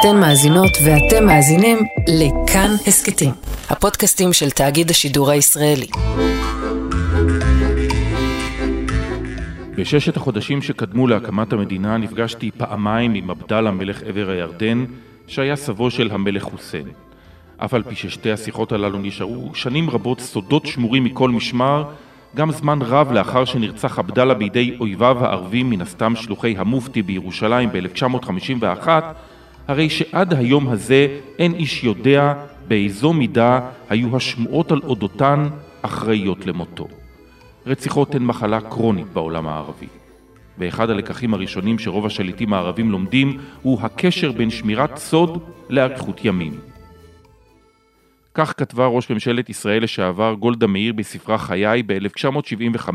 אתן מאזינות ואתם מאזינים לכאן הסכתים, הפודקאסטים של תאגיד השידור הישראלי. בששת החודשים שקדמו להקמת המדינה נפגשתי פעמיים עם עבדאללה מלך עבר הירדן, שהיה סבו של המלך חוסיין. אף על פי ששתי השיחות הללו נשארו שנים רבות סודות שמורים מכל משמר, גם זמן רב לאחר שנרצח עבדאללה בידי אויביו הערבים, מן הסתם שלוחי המופתי בירושלים ב-1951, הרי שעד היום הזה אין איש יודע באיזו מידה היו השמועות על אודותן אחראיות למותו. רציחות הן מחלה קרונית בעולם הערבי. ואחד הלקחים הראשונים שרוב השליטים הערבים לומדים הוא הקשר בין שמירת סוד לאריכות ימים. כך כתבה ראש ממשלת ישראל לשעבר גולדה מאיר בספרה חיי ב-1975,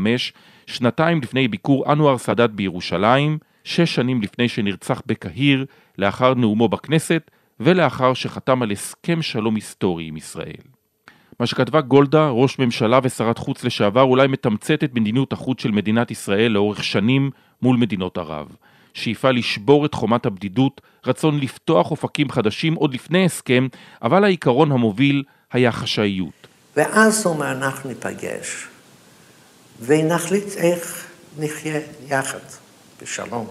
שנתיים לפני ביקור אנואר סאדאת בירושלים, שש שנים לפני שנרצח בקהיר, לאחר נאומו בכנסת, ולאחר שחתם על הסכם שלום היסטורי עם ישראל. מה שכתבה גולדה, ראש ממשלה ושרת חוץ לשעבר, אולי מתמצת את מדיניות החוץ של מדינת ישראל לאורך שנים מול מדינות ערב. שאיפה לשבור את חומת הבדידות, רצון לפתוח אופקים חדשים עוד לפני הסכם, אבל העיקרון המוביל היה חשאיות. ואז הוא אומר, אנחנו ניפגש, ונחליט איך נחיה יחד, בשלום.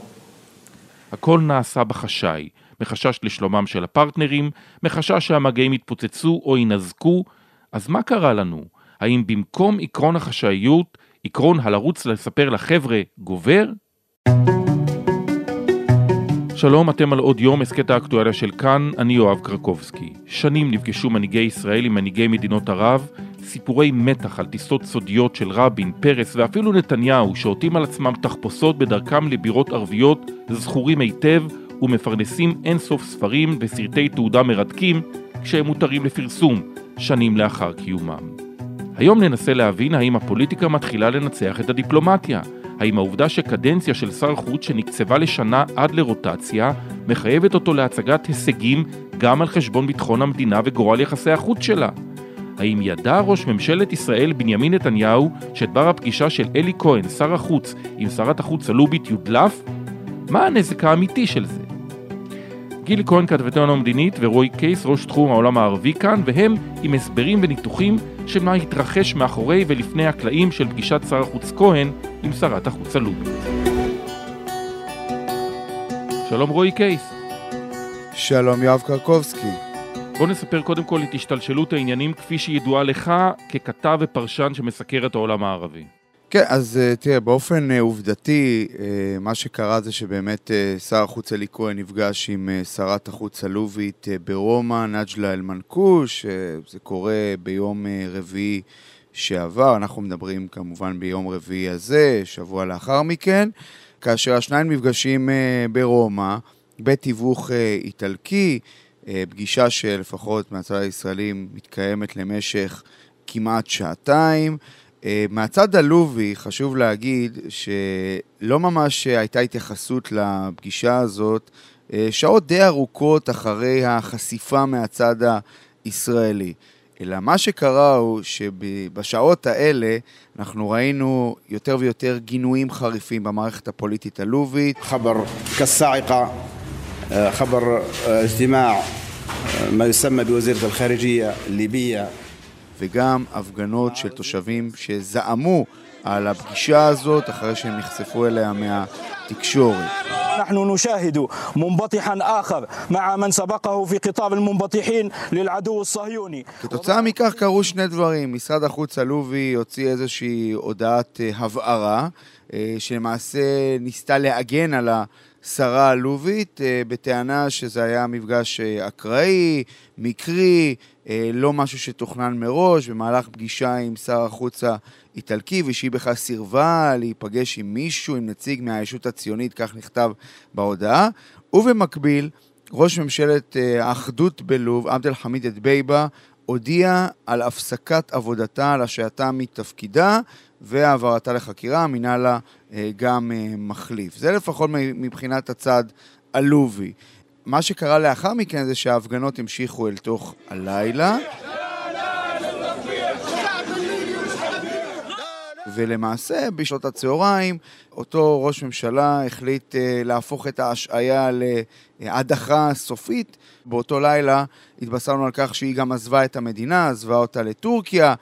הכל נעשה בחשאי, מחשש לשלומם של הפרטנרים, מחשש שהמגעים יתפוצצו או ינזקו, אז מה קרה לנו? האם במקום עקרון החשאיות, עקרון הלרוץ לספר לחבר'ה גובר? שלום, אתם על עוד יום, הסכת האקטואליה של כאן, אני יואב קרקובסקי. שנים נפגשו מנהיגי ישראל עם מנהיגי מדינות ערב, סיפורי מתח על טיסות סודיות של רבין, פרס ואפילו נתניהו, שעוטים על עצמם תחפושות בדרכם לבירות ערביות, זכורים היטב ומפרנסים אינסוף ספרים וסרטי תעודה מרתקים, כשהם מותרים לפרסום, שנים לאחר קיומם. היום ננסה להבין האם הפוליטיקה מתחילה לנצח את הדיפלומטיה. האם העובדה שקדנציה של שר חוץ שנקצבה לשנה עד לרוטציה, מחייבת אותו להצגת הישגים גם על חשבון ביטחון המדינה וגורל יחסי החוץ שלה? האם ידע ראש ממשלת ישראל בנימין נתניהו שדבר הפגישה של אלי כהן, שר החוץ, עם שרת החוץ הלובית יודלף? מה הנזק האמיתי של זה? גיל כהן כתבתנו המדינית ורועי קייס ראש תחום העולם הערבי כאן והם עם הסברים וניתוחים של מה התרחש מאחורי ולפני הקלעים של פגישת שר החוץ כהן עם שרת החוץ הלובית. שלום רועי קייס. שלום יואב קרקובסקי. בוא נספר קודם כל את השתלשלות העניינים כפי שידועה לך ככתב ופרשן שמסקר את העולם הערבי. כן, אז תראה, באופן עובדתי, מה שקרה זה שבאמת שר החוץ אלי כהן נפגש עם שרת החוץ הלובית ברומא, נג'לה אל-מנקוש, זה קורה ביום רביעי שעבר, אנחנו מדברים כמובן ביום רביעי הזה, שבוע לאחר מכן, כאשר השניים נפגשים ברומא, בתיווך איטלקי, פגישה שלפחות מהצד הישראלי מתקיימת למשך כמעט שעתיים. מהצד הלובי חשוב להגיד שלא ממש הייתה התייחסות לפגישה הזאת שעות די ארוכות אחרי החשיפה מהצד הישראלי. אלא מה שקרה הוא שבשעות האלה אנחנו ראינו יותר ויותר גינויים חריפים במערכת הפוליטית הלובית. חבר כסעיקה, חבר اجتماع מה יסמא בווזירת אל-חארג'יה, ליביה וגם הפגנות של תושבים שזעמו על הפגישה הזאת אחרי שהם נחשפו אליה מהתקשורת. نحن نشاهد منبطحا آخر مع من سبقه في خطاب المنبطحين للعدو الصهيوني כתוצאה מכך קרו שני דברים. משרד החוץ הלובי הוציא איזושהי הודעת הבהרה, שלמעשה ניסתה להגן על השרה הלובית, בטענה שזה היה מפגש אקראי, מקרי, לא משהו שתוכנן מראש, במהלך פגישה עם שר החוץ האיטלקי, ושהיא בכלל סירבה להיפגש עם מישהו, עם נציג מהישות הציונית, כך נכתב בהודעה. ובמקביל, ראש ממשלת האחדות בלוב, עבד אל חמיד א-דבייבה, הודיע על הפסקת עבודתה, על השעייתה מתפקידה והעברתה לחקירה, מינה לה גם מחליף. זה לפחות מבחינת הצד הלובי. מה שקרה לאחר מכן זה שההפגנות המשיכו אל תוך הלילה. ולמעשה, בשעות הצהריים, אותו ראש ממשלה החליט אה, להפוך את ההשעיה להדחה סופית. באותו לילה התבשרנו על כך שהיא גם עזבה את המדינה, עזבה אותה לטורקיה,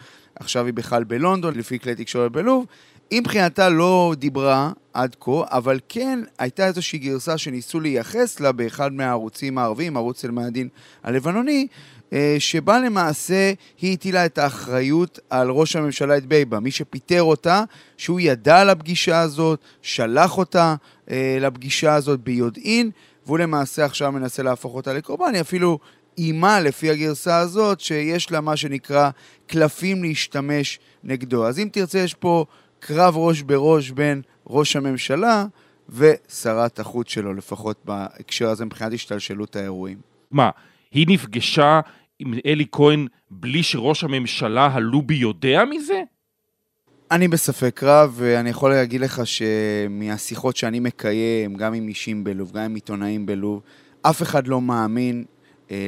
עכשיו היא בכלל בלונדון, לפי כלי תקשורת בלוב. היא מבחינתה לא דיברה עד כה, אבל כן הייתה איזושהי גרסה שניסו לייחס לה באחד מהערוצים הערביים, ערוץ אל-מאדין הלבנוני, אה, שבה למעשה היא הטילה את האחריות על ראש הממשלה את בייבה, מי שפיטר אותה, שהוא ידע על הפגישה הזאת, שלח אותה אה, לפגישה הזאת ביודעין, והוא למעשה עכשיו מנסה להפוך אותה לקורבן, היא אפילו איימה לפי הגרסה הזאת שיש לה מה שנקרא קלפים להשתמש נגדו. אז אם תרצה, יש פה קרב ראש בראש בין ראש הממשלה ושרת החוץ שלו, לפחות בהקשר הזה מבחינת השתלשלות האירועים. מה, היא נפגשה עם אלי כהן בלי שראש הממשלה הלובי יודע מזה? אני בספק רב, ואני יכול להגיד לך שמהשיחות שאני מקיים, גם עם אישים בלוב, גם עם עיתונאים בלוב, אף אחד לא מאמין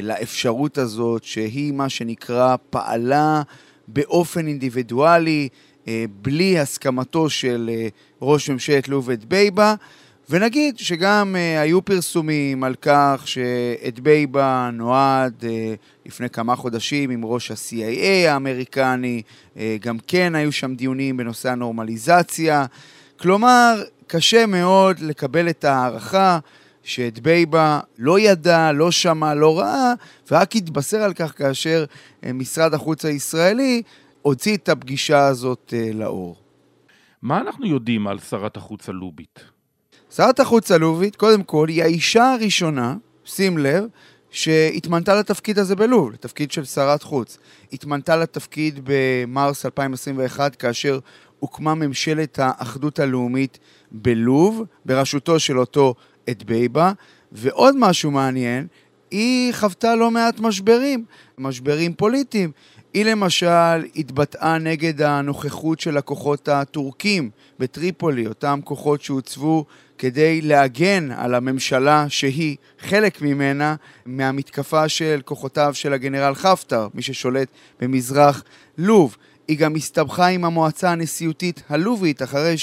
לאפשרות הזאת שהיא, מה שנקרא, פעלה באופן אינדיבידואלי, אה, בלי הסכמתו של אה, ראש ממשלת לוב את בייבה, ונגיד שגם היו פרסומים על כך שאת בייבה נועד לפני כמה חודשים עם ראש ה-CIA האמריקני, גם כן היו שם דיונים בנושא הנורמליזציה. כלומר, קשה מאוד לקבל את ההערכה שאת בייבה לא ידע, לא שמע, לא ראה, ורק התבשר על כך כאשר uh, משרד החוץ הישראלי הוציא את הפגישה הזאת uh, לאור. מה אנחנו יודעים על שרת החוץ הלובית? שרת החוץ הלובית, קודם כל, היא האישה הראשונה, שים לב, שהתמנתה לתפקיד הזה בלוב, לתפקיד של שרת חוץ. התמנתה לתפקיד במרס 2021, כאשר הוקמה ממשלת האחדות הלאומית בלוב, בראשותו של אותו אדבייבה. ועוד משהו מעניין, היא חוותה לא מעט משברים, משברים פוליטיים. היא למשל התבטאה נגד הנוכחות של הכוחות הטורקים בטריפולי, אותם כוחות שהוצבו כדי להגן על הממשלה שהיא חלק ממנה מהמתקפה של כוחותיו של הגנרל חפטר, מי ששולט במזרח לוב. היא גם הסתבכה עם המועצה הנשיאותית הלובית אחרי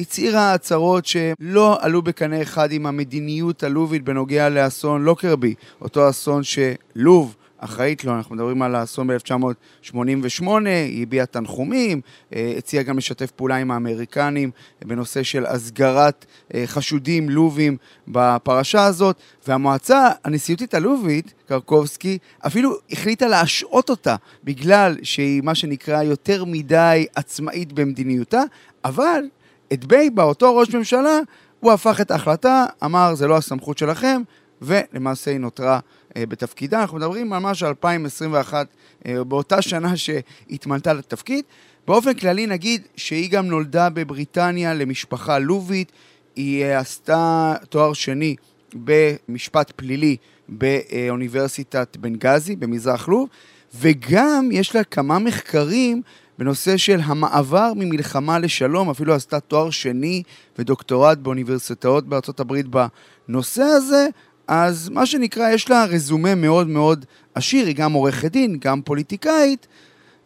שהצהירה הצהרות שלא עלו בקנה אחד עם המדיניות הלובית בנוגע לאסון לוקרבי, אותו אסון שלוב אחראית לו, אנחנו מדברים על האסון ב-1988, היא הביעה תנחומים, אה, הציעה גם לשתף פעולה עם האמריקנים בנושא של הסגרת אה, חשודים לובים בפרשה הזאת, והמועצה הנשיאותית הלובית, קרקובסקי, אפילו החליטה להשעות אותה בגלל שהיא מה שנקרא יותר מדי עצמאית במדיניותה, אבל את בייבה, אותו ראש ממשלה, הוא הפך את ההחלטה, אמר זה לא הסמכות שלכם, ולמעשה היא נותרה אה, בתפקידה. אנחנו מדברים ממש על 2021, אה, באותה שנה שהתמנתה לתפקיד. באופן כללי נגיד שהיא גם נולדה בבריטניה למשפחה לובית, היא אה, עשתה תואר שני במשפט פלילי באוניברסיטת בנגזי במזרח לוב, וגם יש לה כמה מחקרים בנושא של המעבר ממלחמה לשלום, אפילו עשתה תואר שני ודוקטורט באוניברסיטאות בארצות הברית בנושא הזה, אז מה שנקרא, יש לה רזומה מאוד מאוד עשיר, היא גם עורכת דין, גם פוליטיקאית.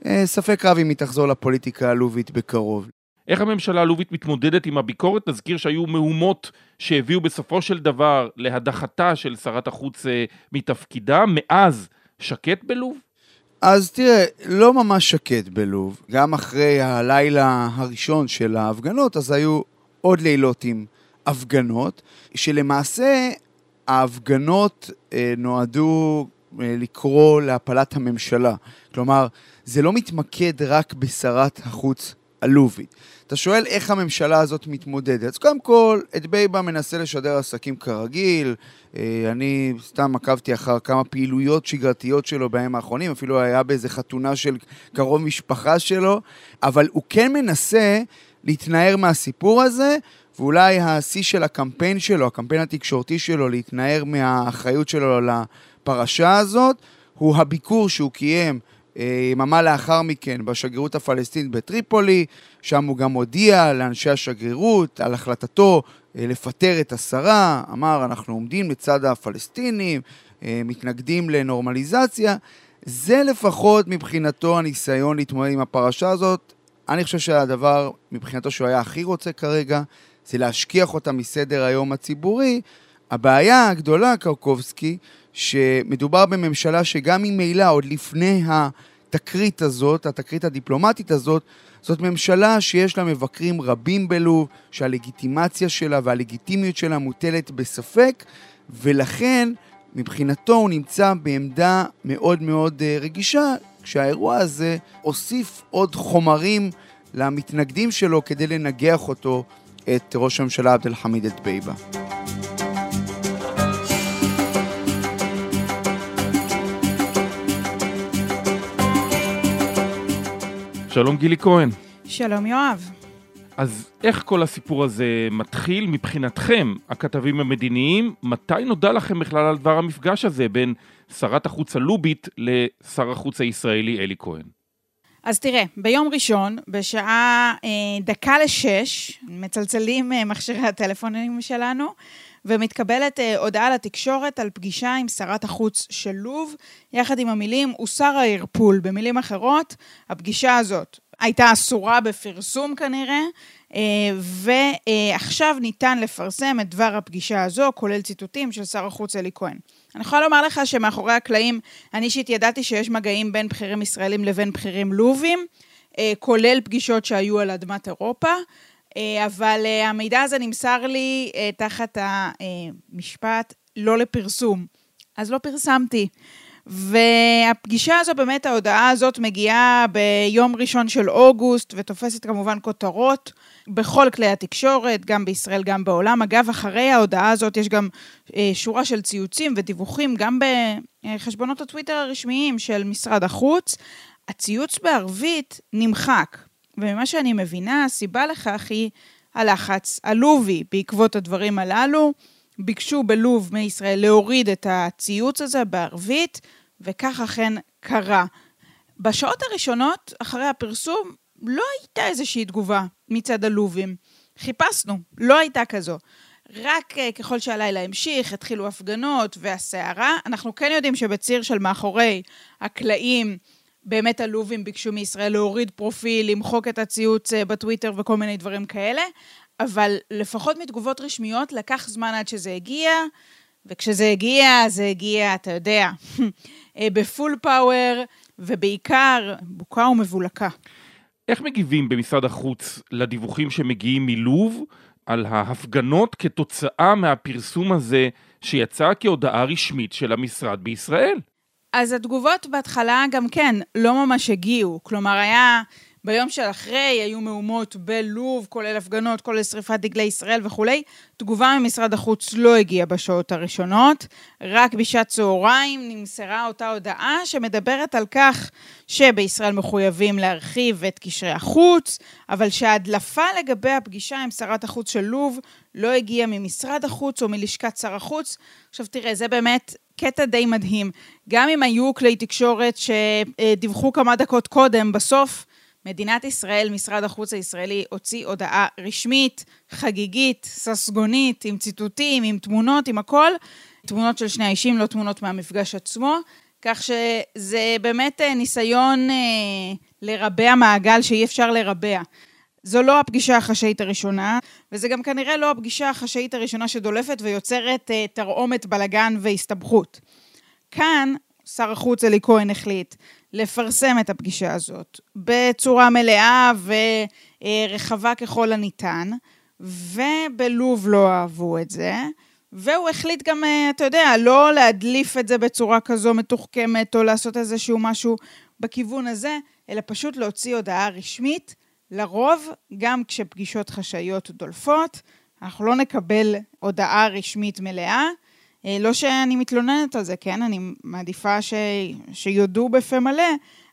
אה, ספק רב אם היא תחזור לפוליטיקה הלובית בקרוב. איך הממשלה הלובית מתמודדת עם הביקורת? נזכיר שהיו מהומות שהביאו בסופו של דבר להדחתה של שרת החוץ אה, מתפקידה. מאז שקט בלוב? אז תראה, לא ממש שקט בלוב. גם אחרי הלילה הראשון של ההפגנות, אז היו עוד לילות עם הפגנות, שלמעשה ההפגנות אה, נועדו אה, לקרוא להפלת הממשלה. כלומר, זה לא מתמקד רק בשרת החוץ הלובית. אתה שואל איך הממשלה הזאת מתמודדת. אז קודם כל, את בייבה מנסה לשדר עסקים כרגיל. אה, אני סתם עקבתי אחר כמה פעילויות שגרתיות שלו בימים האחרונים, אפילו היה באיזה חתונה של קרוב משפחה שלו, אבל הוא כן מנסה להתנער מהסיפור הזה, ואולי השיא של הקמפיין שלו, הקמפיין התקשורתי שלו, להתנער מהאחריות שלו לפרשה הזאת, הוא הביקור שהוא קיים יממה לאחר מכן בשגרירות הפלסטינית בטריפולי, שם הוא גם הודיע לאנשי השגרירות על החלטתו אה, לפטר את השרה, אמר אנחנו עומדים לצד הפלסטינים, אה, מתנגדים לנורמליזציה. זה לפחות מבחינתו הניסיון להתמודד עם הפרשה הזאת. אני חושב שהדבר, מבחינתו שהוא היה הכי רוצה כרגע, זה להשכיח אותה מסדר היום הציבורי. הבעיה הגדולה, קרקובסקי, שמדובר בממשלה שגם ממילא, עוד לפני התקרית הזאת, התקרית הדיפלומטית הזאת, זאת ממשלה שיש לה מבקרים רבים בלוב, שהלגיטימציה שלה והלגיטימיות שלה מוטלת בספק, ולכן מבחינתו הוא נמצא בעמדה מאוד מאוד אה, רגישה, כשהאירוע הזה הוסיף עוד חומרים למתנגדים שלו כדי לנגח אותו, את ראש הממשלה עבד אל חמיד את שלום גילי כהן. שלום יואב. אז איך כל הסיפור הזה מתחיל מבחינתכם, הכתבים המדיניים? מתי נודע לכם בכלל על דבר המפגש הזה בין שרת החוץ הלובית לשר החוץ הישראלי אלי כהן? אז תראה, ביום ראשון, בשעה אה, דקה לשש, מצלצלים אה, מכשירי הטלפונים שלנו, ומתקבלת אה, הודעה לתקשורת על פגישה עם שרת החוץ של לוב, יחד עם המילים הוסר הערפול. במילים אחרות, הפגישה הזאת הייתה אסורה בפרסום כנראה, אה, ועכשיו ניתן לפרסם את דבר הפגישה הזו, כולל ציטוטים של שר החוץ אלי כהן. אני יכולה לומר לך שמאחורי הקלעים, אני אישית ידעתי שיש מגעים בין בכירים ישראלים לבין בכירים לובים, אה, כולל פגישות שהיו על אדמת אירופה, אבל המידע הזה נמסר לי תחת המשפט לא לפרסום. אז לא פרסמתי. והפגישה הזו, באמת ההודעה הזאת מגיעה ביום ראשון של אוגוסט ותופסת כמובן כותרות בכל כלי התקשורת, גם בישראל, גם בעולם. אגב, אחרי ההודעה הזאת יש גם אה, שורה של ציוצים ודיווחים, גם בחשבונות הטוויטר הרשמיים של משרד החוץ. הציוץ בערבית נמחק, וממה שאני מבינה, הסיבה לכך היא הלחץ הלובי בעקבות הדברים הללו. ביקשו בלוב מישראל להוריד את הציוץ הזה בערבית, וכך אכן קרה. בשעות הראשונות, אחרי הפרסום, לא הייתה איזושהי תגובה מצד הלובים. חיפשנו, לא הייתה כזו. רק uh, ככל שהלילה המשיך, התחילו הפגנות והסערה. אנחנו כן יודעים שבציר של מאחורי הקלעים, באמת הלובים ביקשו מישראל להוריד פרופיל, למחוק את הציוץ uh, בטוויטר וכל מיני דברים כאלה, אבל לפחות מתגובות רשמיות לקח זמן עד שזה הגיע, וכשזה הגיע, זה הגיע, אתה יודע, אה, בפול פאוור, ובעיקר בוקה ומבולקה. איך מגיבים במשרד החוץ לדיווחים שמגיעים מלוב על ההפגנות כתוצאה מהפרסום הזה שיצא כהודעה רשמית של המשרד בישראל? אז התגובות בהתחלה גם כן לא ממש הגיעו. כלומר, היה ביום של אחרי היו מהומות בלוב, כולל הפגנות, כולל שריפת דגלי ישראל וכולי. תגובה ממשרד החוץ לא הגיעה בשעות הראשונות, רק בשעת צהריים נמסרה אותה הודעה שמדברת על כך שבישראל מחויבים להרחיב את קשרי החוץ, אבל שההדלפה לגבי הפגישה עם שרת החוץ של לוב לא הגיעה ממשרד החוץ או מלשכת שר החוץ. עכשיו תראה, זה באמת קטע די מדהים. גם אם היו כלי תקשורת שדיווחו כמה דקות קודם, בסוף מדינת ישראל, משרד החוץ הישראלי, הוציא הודעה רשמית, חגיגית, ססגונית, עם ציטוטים, עם תמונות, עם הכל. תמונות של שני האישים, לא תמונות מהמפגש עצמו. כך שזה באמת אה, ניסיון אה, לרבע מעגל שאי אפשר לרבע. זו לא הפגישה החשאית הראשונה, וזה גם כנראה לא הפגישה החשאית הראשונה שדולפת ויוצרת אה, תרעומת, בלגן והסתבכות. כאן שר החוץ אלי כהן החליט לפרסם את הפגישה הזאת בצורה מלאה ורחבה ככל הניתן, ובלוב לא אהבו את זה. והוא החליט גם, אה, אתה יודע, לא להדליף את זה בצורה כזו מתוחכמת, או לעשות איזשהו משהו בכיוון הזה, אלא פשוט להוציא הודעה רשמית. לרוב, גם כשפגישות חשאיות דולפות, אנחנו לא נקבל הודעה רשמית מלאה, אה, לא שאני מתלוננת על זה, כן? אני מעדיפה ש... שיודו בפה מלא,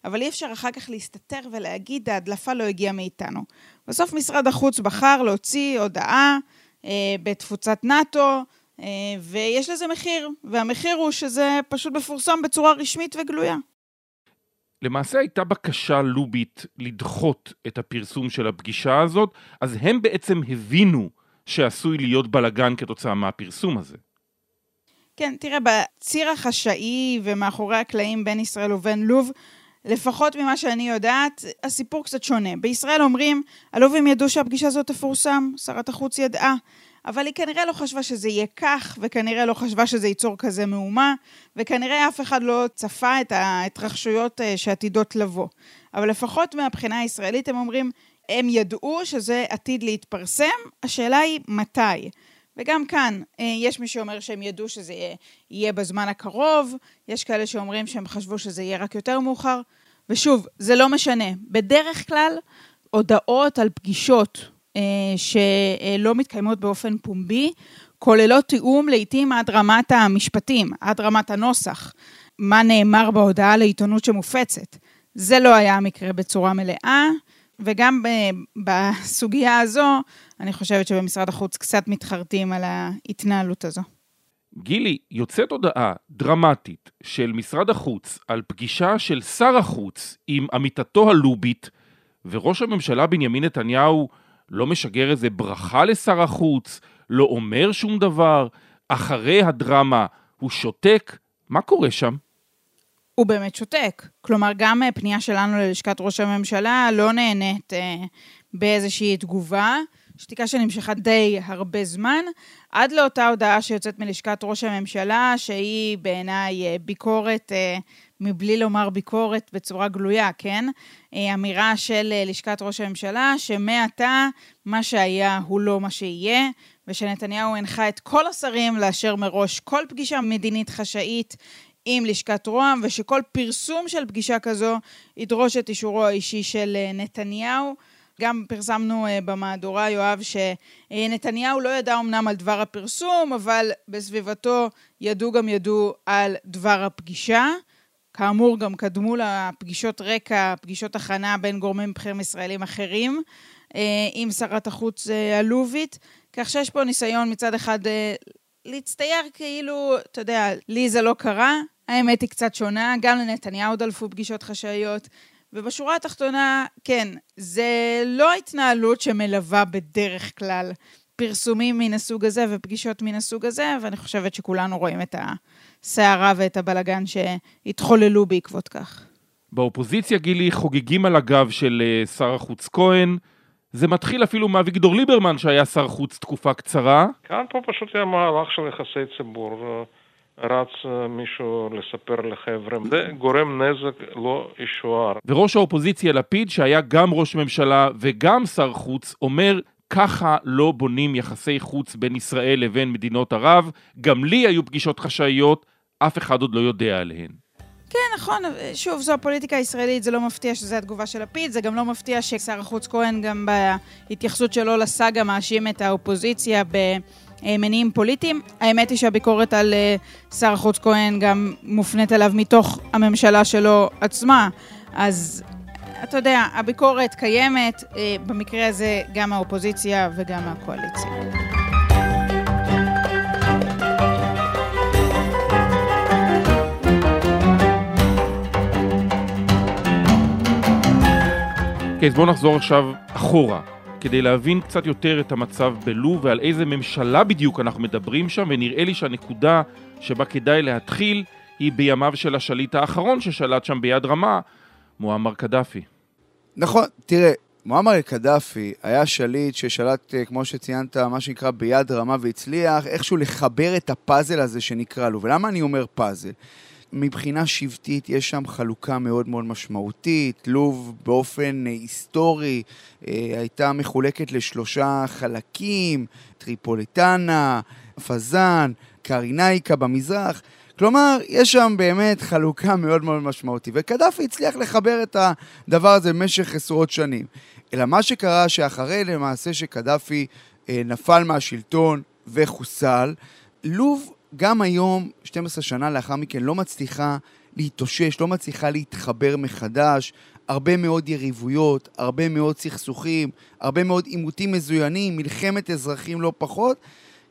אבל אי אפשר אחר כך להסתתר ולהגיד, ההדלפה לא הגיעה מאיתנו. בסוף משרד החוץ בחר להוציא הודעה אה, בתפוצת נאט"ו, אה, ויש לזה מחיר, והמחיר הוא שזה פשוט מפורסם בצורה רשמית וגלויה. למעשה הייתה בקשה לובית לדחות את הפרסום של הפגישה הזאת, אז הם בעצם הבינו שעשוי להיות בלגן כתוצאה מהפרסום הזה. כן, תראה, בציר החשאי ומאחורי הקלעים בין ישראל ובין לוב, לפחות ממה שאני יודעת, הסיפור קצת שונה. בישראל אומרים, הלובים ידעו שהפגישה הזאת תפורסם, שרת החוץ ידעה. אבל היא כנראה לא חשבה שזה יהיה כך, וכנראה לא חשבה שזה ייצור כזה מהומה, וכנראה אף אחד לא צפה את ההתרחשויות אה, שעתידות לבוא. אבל לפחות מהבחינה הישראלית הם אומרים, הם ידעו שזה עתיד להתפרסם, השאלה היא מתי. וגם כאן, אה, יש מי שאומר שהם ידעו שזה יהיה, בזמן הקרוב, יש כאלה שאומרים שהם חשבו שזה יהיה רק יותר מאוחר, ושוב, זה לא משנה. בדרך כלל, הודעות על פגישות שלא מתקיימות באופן פומבי, כוללות תיאום לעיתים עד רמת המשפטים, עד רמת הנוסח, מה נאמר בהודעה לעיתונות שמופצת. זה לא היה המקרה בצורה מלאה, וגם בסוגיה הזו, אני חושבת שבמשרד החוץ קצת מתחרטים על ההתנהלות הזו. גילי, יוצאת הודעה דרמטית של משרד החוץ על פגישה של שר החוץ עם עמיתתו הלובית, וראש הממשלה בנימין נתניהו לא משגר איזה ברכה לשר החוץ, לא אומר שום דבר, אחרי הדרמה הוא שותק, מה קורה שם? הוא באמת שותק. כלומר, גם אה, פנייה שלנו ללשכת ראש הממשלה לא נהנית אה, באיזושהי תגובה. שתיקה שנמשכה די הרבה זמן, עד לאותה הודעה שיוצאת מלשכת ראש הממשלה, שהיא בעיניי אה, ביקורת, אה, מבלי לומר ביקורת בצורה גלויה, כן? אה, אמירה של לשכת ראש הממשלה, שמעתה מה שהיה הוא לא מה שיהיה, ושנתניהו הנחה את כל השרים לאשר מראש כל פגישה מדינית חשאית עם לשכת רוה"מ, ושכל פרסום של פגישה כזו ידרוש את אישורו האישי של נתניהו. גם פרסמנו במהדורה, יואב, שנתניהו לא ידע אמנם על דבר הפרסום, אבל בסביבתו ידעו גם ידעו על דבר הפגישה. כאמור, גם קדמו לפגישות רקע, פגישות הכנה בין גורמים בכירים ישראלים אחרים, uh, עם שרת החוץ uh, הלובית, כך שיש פה ניסיון מצד אחד uh, להצטייר כאילו, אתה יודע, לי זה לא קרה, האמת היא קצת שונה, גם לנתניהו דלפו פגישות חשאיות, ובשורה התחתונה, כן, זה לא ההתנהלות שמלווה בדרך כלל פרסומים מן הסוג הזה ופגישות מן הסוג הזה, ואני חושבת שכולנו רואים את הסערה ואת הבלגן שהתחוללו בעקבות כך. באופוזיציה, גילי, חוגגים על הגב של אה, שר החוץ כהן. זה מתחיל אפילו מאביגדור ליברמן, שהיה שר חוץ תקופה קצרה. כאן פה פשוט היה מהלך של יחסי ציבור. רץ אה, מישהו לספר לחבר'ה, זה גורם נזק לא ישוער. וראש האופוזיציה לפיד, שהיה גם ראש ממשלה וגם שר חוץ, אומר ככה לא בונים יחסי חוץ בין ישראל לבין מדינות ערב, גם לי היו פגישות חשאיות, אף אחד עוד לא יודע עליהן. כן, נכון, שוב, זו הפוליטיקה הישראלית, זה לא מפתיע שזו התגובה של לפיד, זה גם לא מפתיע ששר החוץ כהן גם בהתייחסות שלו לסאגה מאשים את האופוזיציה במניעים פוליטיים. האמת היא שהביקורת על אה, שר החוץ כהן גם מופנית אליו מתוך הממשלה שלו עצמה, אז אתה יודע, הביקורת קיימת, אה, במקרה הזה גם האופוזיציה וגם הקואליציה. אוקיי, אז בואו נחזור עכשיו אחורה, כדי להבין קצת יותר את המצב בלוב ועל איזה ממשלה בדיוק אנחנו מדברים שם, ונראה לי שהנקודה שבה כדאי להתחיל היא בימיו של השליט האחרון ששלט שם ביד רמה, מועמר קדאפי. נכון, תראה, מועמר קדאפי היה שליט ששלט, אה, כמו שציינת, מה שנקרא ביד רמה והצליח איכשהו לחבר את הפאזל הזה שנקרא לו. ולמה אני אומר פאזל? מבחינה שבטית יש שם חלוקה מאוד מאוד משמעותית. לוב באופן אה, היסטורי אה, הייתה מחולקת לשלושה חלקים, טריפוליטנה, פזאן, קרינייקה במזרח. כלומר, יש שם באמת חלוקה מאוד מאוד משמעותית, וקדאפי הצליח לחבר את הדבר הזה במשך עשרות שנים. אלא מה שקרה שאחרי למעשה שקדאפי אה, נפל מהשלטון וחוסל, לוב גם היום, 12 שנה לאחר מכן, לא מצליחה להתאושש, לא מצליחה להתחבר מחדש, הרבה מאוד יריבויות, הרבה מאוד סכסוכים, הרבה מאוד עימותים מזוינים, מלחמת אזרחים לא פחות,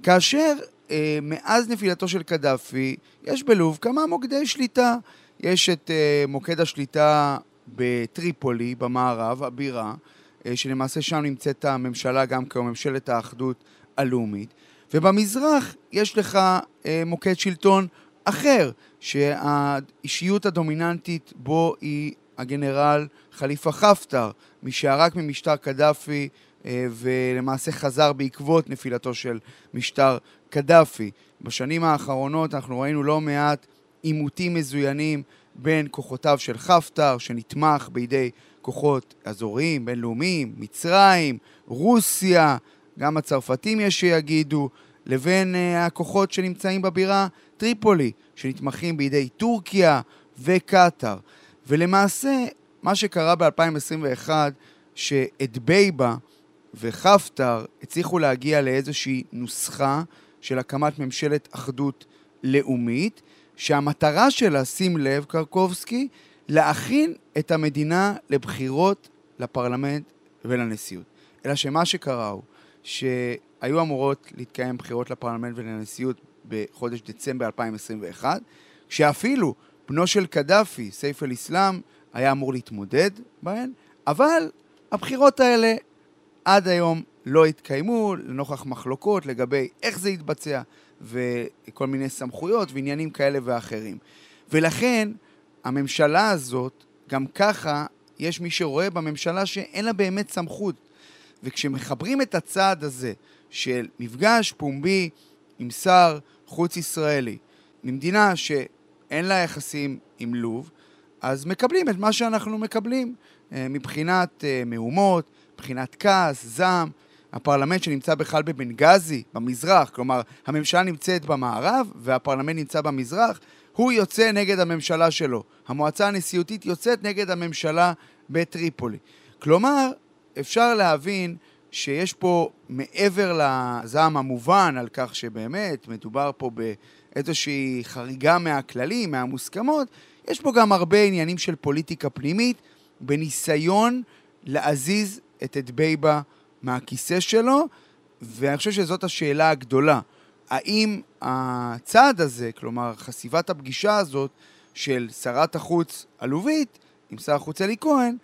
כאשר אה, מאז נפילתו של קדאפי, יש בלוב כמה מוקדי שליטה. יש את אה, מוקד השליטה בטריפולי, במערב, הבירה, אה, שלמעשה שם נמצאת הממשלה גם כיום, ממשלת האחדות הלאומית. ובמזרח יש לך אה, מוקד שלטון אחר, שהאישיות הדומיננטית בו היא הגנרל חליפה חפטר, מי שערק ממשטר קדאפי אה, ולמעשה חזר בעקבות נפילתו של משטר קדאפי. בשנים האחרונות אנחנו ראינו לא מעט עימותים מזוינים בין כוחותיו של חפטר, שנתמך בידי כוחות אזוריים, בינלאומיים, מצרים, רוסיה, גם הצרפתים יש שיגידו, לבין uh, הכוחות שנמצאים בבירה טריפולי, שנתמכים בידי טורקיה וקטאר. ולמעשה, מה שקרה ב-2021, שאת בייבה וחפטר הצליחו להגיע לאיזושהי נוסחה של הקמת ממשלת אחדות לאומית, שהמטרה שלה, שים לב, קרקובסקי, להכין את המדינה לבחירות לפרלמנט ולנשיאות. אלא שמה שקרה הוא שהיו אמורות להתקיים בחירות לפרלמנט ולנשיאות בחודש דצמבר 2021, שאפילו בנו של קדאפי, סייף אל-אסלאם, היה אמור להתמודד בהן, אבל הבחירות האלה עד היום לא התקיימו לנוכח מחלוקות לגבי איך זה יתבצע וכל מיני סמכויות ועניינים כאלה ואחרים. ולכן הממשלה הזאת, גם ככה יש מי שרואה בממשלה שאין לה באמת סמכות. וכשמחברים את הצעד הזה של מפגש פומבי עם שר חוץ ישראלי, ממדינה שאין לה יחסים עם לוב, אז מקבלים את מה שאנחנו מקבלים אה, מבחינת אה, מהומות, מבחינת כעס, זעם. הפרלמנט שנמצא בכלל בבנגזי, במזרח, כלומר, הממשלה נמצאת במערב והפרלמנט נמצא במזרח, הוא יוצא נגד הממשלה שלו. המועצה הנשיאותית יוצאת נגד הממשלה בטריפולי. כלומר, אפשר להבין שיש פה, מעבר לזעם המובן על כך שבאמת מדובר פה באיזושהי חריגה מהכללים, מהמוסכמות, יש פה גם הרבה עניינים של פוליטיקה פנימית, בניסיון להזיז את אדבייבה מהכיסא שלו, ואני חושב שזאת השאלה הגדולה. האם הצעד הזה, כלומר חשיפת הפגישה הזאת של שרת החוץ עלובית עם שר החוץ אלי כהן,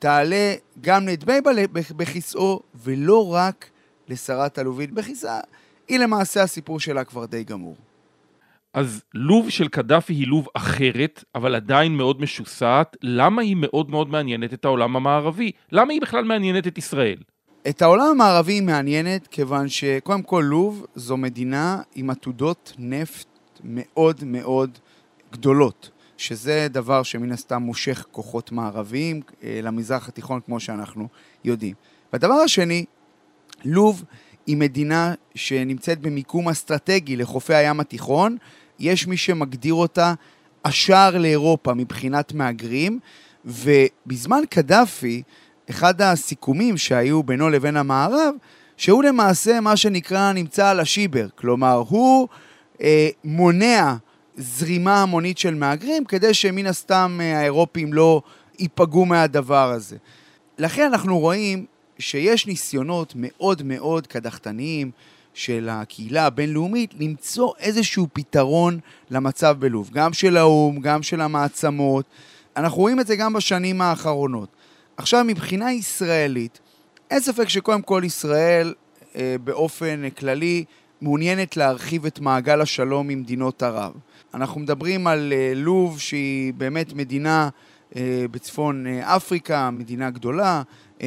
תעלה גם לדבייבה בכיסאו, ולא רק לשרת עלובית בכיסאה, היא למעשה הסיפור שלה כבר די גמור. אז לוב של קדאפי היא לוב אחרת, אבל עדיין מאוד משוסעת. למה היא מאוד מאוד מעניינת את העולם המערבי? למה היא בכלל מעניינת את ישראל? את העולם המערבי היא מעניינת כיוון שקודם כל לוב זו מדינה עם עתודות נפט מאוד מאוד גדולות, שזה דבר שמן הסתם מושך כוחות מערביים אה, למזרח התיכון כמו שאנחנו יודעים. והדבר השני, לוב היא מדינה שנמצאת במיקום אסטרטגי לחופי הים התיכון, יש מי שמגדיר אותה השער לאירופה מבחינת מהגרים, ובזמן קדאפי, אחד הסיכומים שהיו בינו לבין המערב, שהוא למעשה מה שנקרא נמצא על השיבר, כלומר הוא אה, מונע זרימה המונית של מהגרים כדי שמן הסתם אה, האירופים לא ייפגעו מהדבר הזה. לכן אנחנו רואים שיש ניסיונות מאוד מאוד קדחתניים של הקהילה הבינלאומית למצוא איזשהו פתרון למצב בלוב, גם של האו"ם, גם של המעצמות. אנחנו רואים את זה גם בשנים האחרונות. עכשיו, מבחינה ישראלית, אין ספק שקודם כל ישראל אה, באופן כללי מעוניינת להרחיב את מעגל השלום עם מדינות ערב. אנחנו מדברים על אה, לוב שהיא באמת מדינה אה, בצפון אה, אפריקה, מדינה גדולה,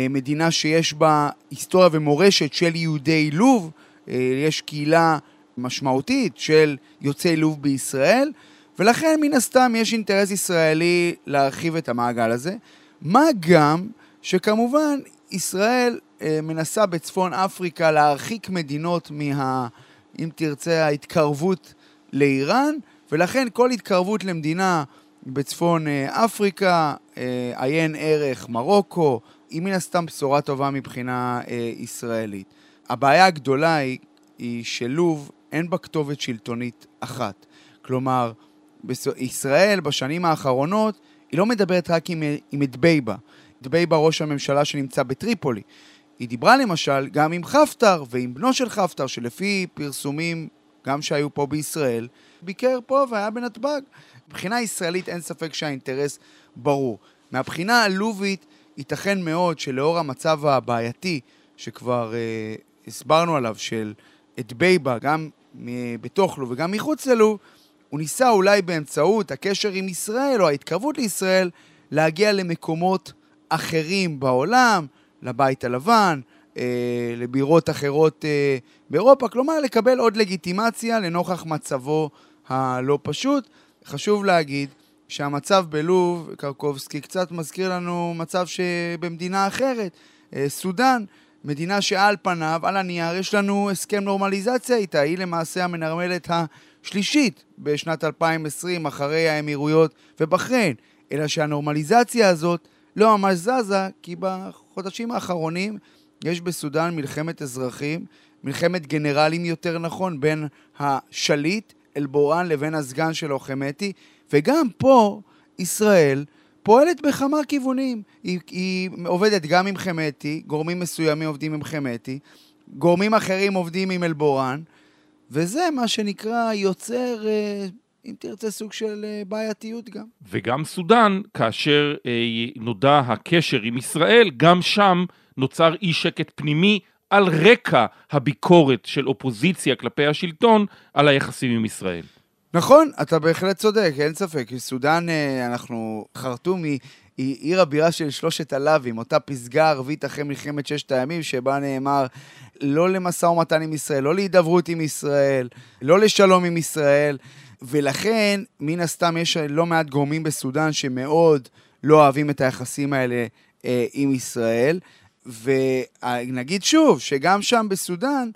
מדינה שיש בה היסטוריה ומורשת של יהודי לוב, יש קהילה משמעותית של יוצאי לוב בישראל, ולכן מן הסתם יש אינטרס ישראלי להרחיב את המעגל הזה. מה גם שכמובן ישראל מנסה בצפון אפריקה להרחיק מדינות מה, אם תרצה, ההתקרבות לאיראן, ולכן כל התקרבות למדינה בצפון אה, אפריקה, אה, עיין ערך מרוקו, היא מן הסתם בשורה טובה מבחינה ישראלית. הבעיה הגדולה היא, היא שלוב אין בה כתובת שלטונית אחת. כלומר, ישראל בשנים האחרונות היא לא מדברת רק עם, עם דבייבה, דבייבה ראש הממשלה שנמצא בטריפולי. היא דיברה למשל גם עם חפטר ועם בנו של חפטר, שלפי פרסומים, גם שהיו פה בישראל, ביקר פה והיה בנתב"ג. מבחינה ישראלית אין ספק שהאינטרס ברור. מהבחינה הלובית, ייתכן מאוד שלאור המצב הבעייתי שכבר אה, הסברנו עליו, של אדבייבה, גם בתוך לו וגם מחוץ ללוב, הוא ניסה אולי באמצעות הקשר עם ישראל או ההתקרבות לישראל להגיע למקומות אחרים בעולם, לבית הלבן, אה, לבירות אחרות אה, באירופה, כלומר לקבל עוד לגיטימציה לנוכח מצבו הלא פשוט. חשוב להגיד שהמצב בלוב, קרקובסקי, קצת מזכיר לנו מצב שבמדינה אחרת, אה, סודאן, מדינה שעל פניו, על הנייר, יש לנו הסכם נורמליזציה איתה, היא למעשה המנרמלת השלישית בשנת 2020, אחרי האמירויות ובחריין. אלא שהנורמליזציה הזאת לא ממש זזה, כי בחודשים האחרונים יש בסודאן מלחמת אזרחים, מלחמת גנרלים יותר נכון, בין השליט אל-בורן לבין הסגן שלו חמתי, וגם פה ישראל פועלת בכמה כיוונים. היא, היא עובדת גם עם חמתי, גורמים מסוימים עובדים עם חמתי, גורמים אחרים עובדים עם אל-בורן, וזה מה שנקרא יוצר, אה, אם תרצה, סוג של אה, בעייתיות גם. וגם סודאן, כאשר אה, נודע הקשר עם ישראל, גם שם נוצר אי שקט פנימי על רקע הביקורת של אופוזיציה כלפי השלטון על היחסים עם ישראל. נכון, אתה בהחלט צודק, אין ספק. סודאן, אה, אנחנו, חרטום היא, היא עיר הבירה של שלושת הלאווים, אותה פסגה ערבית אחרי מלחמת ששת הימים, שבה נאמר לא למשא ומתן עם ישראל, לא להידברות עם ישראל, לא לשלום עם ישראל, ולכן, מן הסתם, יש לא מעט גורמים בסודאן שמאוד לא אוהבים את היחסים האלה אה, עם ישראל. ונגיד שוב, שגם שם בסודאן,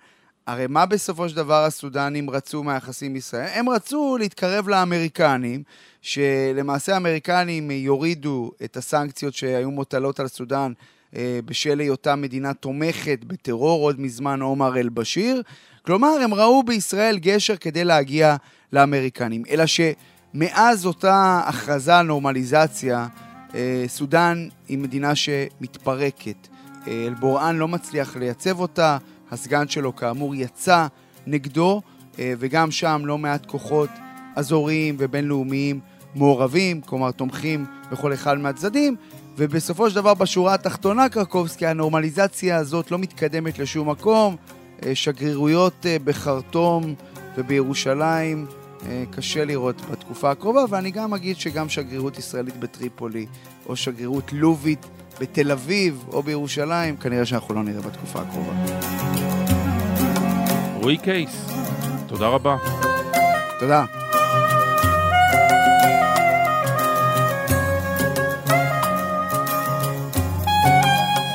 הרי מה בסופו של דבר הסודנים רצו מהיחסים עם ישראל? הם רצו להתקרב לאמריקנים, שלמעשה האמריקנים יורידו את הסנקציות שהיו מוטלות על סודאן אה, בשל היותה מדינה תומכת בטרור עוד מזמן עומר אל-בשיר. כלומר, הם ראו בישראל גשר כדי להגיע לאמריקנים. אלא שמאז אותה הכרזה על נורמליזציה, אה, סודאן היא מדינה שמתפרקת. אלבוראן לא מצליח לייצב אותה, הסגן שלו כאמור יצא נגדו, אה, וגם שם לא מעט כוחות אזוריים ובינלאומיים מעורבים, כלומר תומכים בכל אחד מהצדדים, ובסופו של דבר בשורה התחתונה קרקובסקי, הנורמליזציה הזאת לא מתקדמת לשום מקום, אה, שגרירויות אה, בחרטום ובירושלים קשה לראות בתקופה הקרובה, ואני גם אגיד שגם שגרירות ישראלית בטריפולי או שגרירות לובית בתל אביב או בירושלים, כנראה שאנחנו לא נראה בתקופה הקרובה. רועי קייס, תודה רבה. תודה.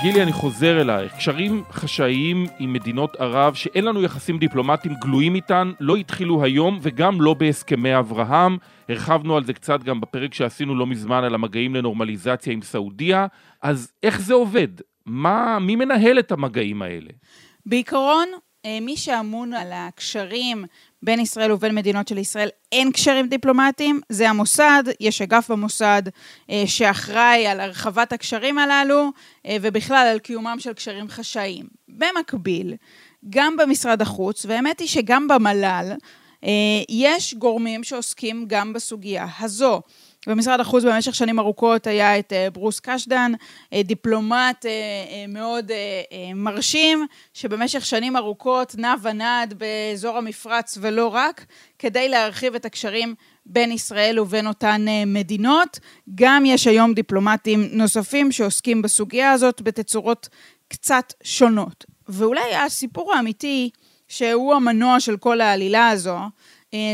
גילי, אני חוזר אלייך. קשרים חשאיים עם מדינות ערב שאין לנו יחסים דיפלומטיים גלויים איתן, לא התחילו היום וגם לא בהסכמי אברהם. הרחבנו על זה קצת גם בפרק שעשינו לא מזמן על המגעים לנורמליזציה עם סעודיה. אז איך זה עובד? מה, מי מנהל את המגעים האלה? בעיקרון, אה, מי שאמון על הקשרים בין ישראל ובין מדינות של ישראל אין קשרים דיפלומטיים, זה המוסד, יש אגף במוסד אה, שאחראי על הרחבת הקשרים הללו אה, ובכלל על קיומם של קשרים חשאיים. במקביל, גם במשרד החוץ, והאמת היא שגם במל"ל, יש גורמים שעוסקים גם בסוגיה הזו. במשרד החוץ במשך שנים ארוכות היה את אה, ברוס קשדן, אה, דיפלומט אה, מאוד מרשים, שבמשך שנים ארוכות נע ונד באזור המפרץ ולא רק, כדי להרחיב את הקשרים בין ישראל ובין אותן מדינות. גם יש היום דיפלומטים נוספים שעוסקים בסוגיה הזאת בתצורות קצת שונות. ואולי הסיפור האמיתי, שהוא המנוע של כל העלילה הזו,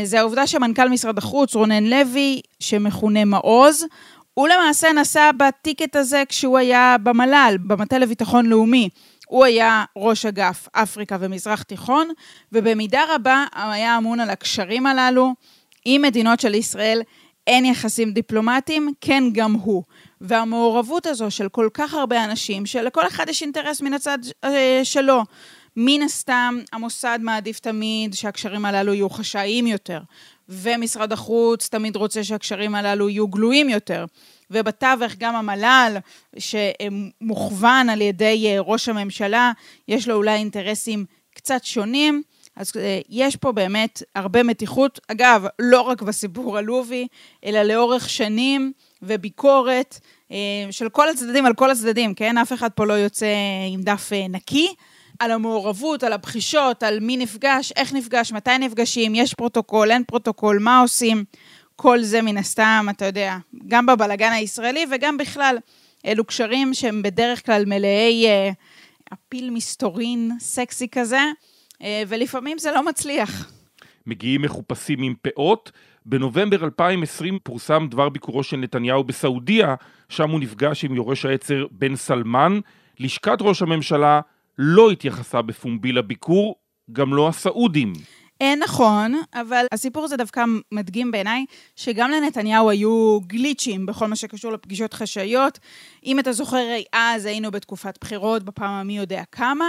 זה העובדה שמנכ"ל משרד החוץ, רונן לוי, שמכונה מעוז, הוא למעשה נסע בטיקט הזה כשהוא היה במל"ל, במטה לביטחון לאומי. הוא היה ראש אגף אפריקה ומזרח תיכון, ובמידה רבה היה אמון על הקשרים הללו עם מדינות של ישראל. אין יחסים דיפלומטיים, כן גם הוא. והמעורבות הזו של כל כך הרבה אנשים, שלכל אחד יש אינטרס מן הצד אה, שלו, מן הסתם, המוסד מעדיף תמיד שהקשרים הללו יהיו חשאיים יותר, ומשרד החוץ תמיד רוצה שהקשרים הללו יהיו גלויים יותר. ובתווך גם המל"ל, שמוכוון על ידי אה, ראש הממשלה, יש לו אולי אינטרסים קצת שונים. אז אה, יש פה באמת הרבה מתיחות. אגב, לא רק בסיפור הלובי, אלא לאורך שנים וביקורת אה, של כל הצדדים על כל הצדדים, כן? אף אחד פה לא יוצא עם דף נקי. על המעורבות, על הבחישות, על מי נפגש, איך נפגש, מתי נפגשים, יש פרוטוקול, אין פרוטוקול, מה עושים. כל זה מן הסתם, אתה יודע, גם בבלגן הישראלי וגם בכלל, אלו קשרים שהם בדרך כלל מלאי אה, אפיל מסתורין סקסי כזה, אה, ולפעמים זה לא מצליח. מגיעים מחופשים עם פאות. בנובמבר 2020 פורסם דבר ביקורו של נתניהו בסעודיה, שם הוא נפגש עם יורש העצר בן סלמן. לשכת ראש הממשלה לא התייחסה בפומבי לביקור, גם לא הסעודים. אה, נכון, אבל הסיפור הזה דווקא מדגים בעיניי שגם לנתניהו היו גליצ'ים בכל מה שקשור לפגישות חשאיות. אם אתה זוכר, אז היינו בתקופת בחירות בפעם המי יודע כמה,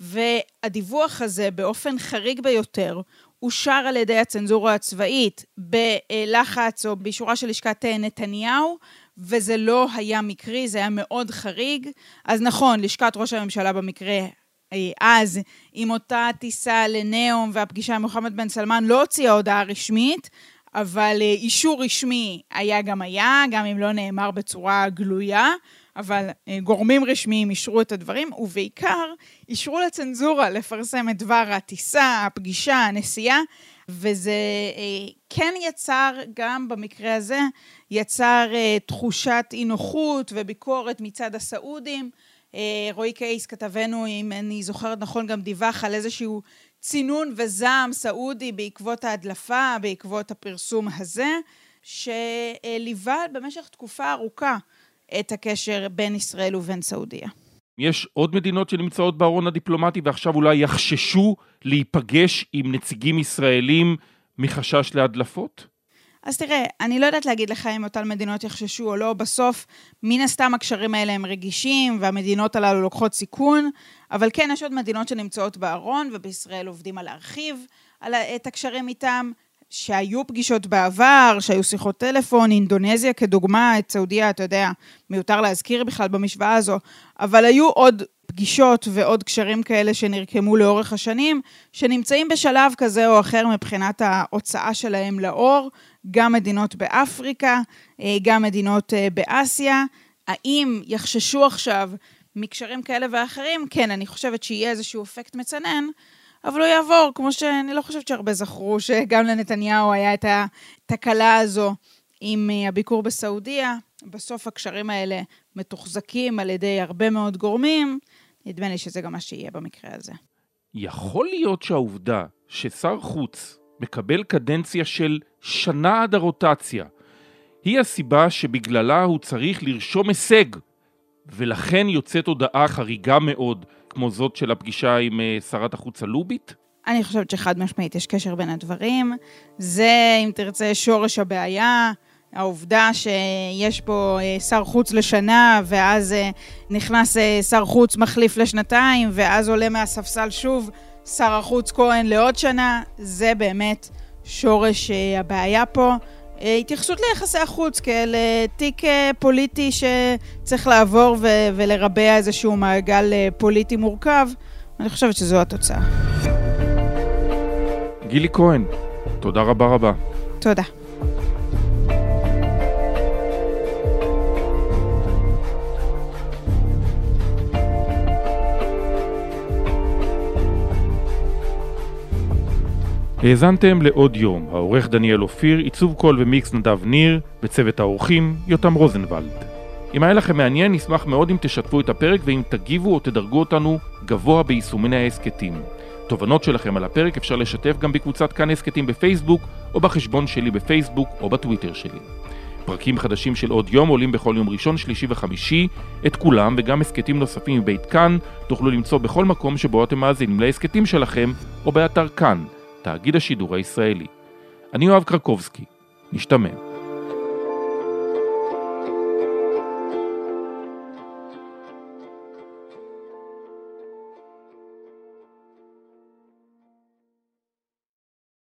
והדיווח הזה באופן חריג ביותר אושר על ידי הצנזורה הצבאית בלחץ או באישורה של לשכת נתניהו, וזה לא היה מקרי, זה היה מאוד חריג. אז נכון, לשכת ראש הממשלה במקרה אה, אז, עם אותה טיסה לנאום והפגישה עם מוחמד בן סלמן, לא הוציאה הודעה רשמית, אבל אה, אישור רשמי היה גם היה, גם אם לא נאמר בצורה גלויה, אבל אה, גורמים רשמיים אישרו את הדברים, ובעיקר אישרו לצנזורה לפרסם את דבר הטיסה, הפגישה, הנסיעה, וזה כן יצר, גם במקרה הזה, יצר תחושת אי נוחות וביקורת מצד הסעודים. אה, רועי קייס, כתבנו, אם אני זוכרת נכון, גם דיווח על איזשהו צינון וזעם סעודי בעקבות ההדלפה, בעקבות הפרסום הזה, שליווה במשך תקופה ארוכה את הקשר בין ישראל ובין סעודיה. יש עוד מדינות שנמצאות בארון הדיפלומטי ועכשיו אולי יחששו להיפגש עם נציגים ישראלים מחשש להדלפות? אז תראה, אני לא יודעת להגיד לך אם אותן מדינות יחששו או לא, בסוף, מן הסתם הקשרים האלה הם רגישים, והמדינות הללו לוקחות סיכון, אבל כן, יש עוד מדינות שנמצאות בארון, ובישראל עובדים על להרחיב את הקשרים איתם, שהיו פגישות בעבר, שהיו שיחות טלפון, אינדונזיה כדוגמה, את סעודיה, אתה יודע, מיותר להזכיר בכלל במשוואה הזו, אבל היו עוד פגישות ועוד קשרים כאלה שנרקמו לאורך השנים, שנמצאים בשלב כזה או אחר מבחינת ההוצאה שלהם לאור, גם מדינות באפריקה, אה, גם מדינות אה, באסיה. האם יחששו עכשיו מקשרים כאלה ואחרים? כן, אני חושבת שיהיה איזשהו אפקט מצנן, אבל הוא יעבור, כמו שאני לא חושבת שהרבה זכרו, שגם לנתניהו היה את התקלה הזו עם אה, הביקור בסעודיה. בסוף הקשרים האלה מתוחזקים על ידי הרבה מאוד גורמים. נדמה לי שזה גם מה שיהיה במקרה הזה. יכול להיות שהעובדה ששר חוץ מקבל קדנציה של שנה עד הרוטציה, היא הסיבה שבגללה הוא צריך לרשום הישג, ולכן יוצאת הודעה חריגה מאוד, כמו זאת של הפגישה עם אה, שרת החוץ הלובית? אני חושבת שחד משמעית יש קשר בין הדברים. זה, אם תרצה, שורש הבעיה. העובדה שיש פה אה, שר חוץ לשנה, ואז אה, נכנס שר חוץ מחליף לשנתיים, ואז עולה מהספסל שוב שר החוץ כהן לעוד שנה, זה באמת שורש הבעיה פה. התייחסות ליחסי החוץ כאל תיק פוליטי שצריך לעבור ולרבע איזשהו מעגל פוליטי מורכב. אני חושבת שזו התוצאה. גילי כהן, תודה רבה רבה. תודה. האזנתם לעוד יום, העורך דניאל אופיר, עיצוב קול ומיקס נדב ניר, וצוות האורחים, יותם רוזנבלד. אם היה לכם מעניין, נשמח מאוד אם תשתפו את הפרק ואם תגיבו או תדרגו אותנו גבוה ביישומני ההסכתים. תובנות שלכם על הפרק אפשר לשתף גם בקבוצת כאן הסכתים בפייסבוק, או בחשבון שלי בפייסבוק או בטוויטר שלי. פרקים חדשים של עוד יום עולים בכל יום ראשון, שלישי וחמישי. את כולם וגם הסכתים נוספים מבית כאן תוכלו למצוא בכל מקום שבו אתם מאזינים להסכתים שלכם, או באתר כאן, תאגיד השידור הישראלי. אני יואב קרקובסקי, נשתמע.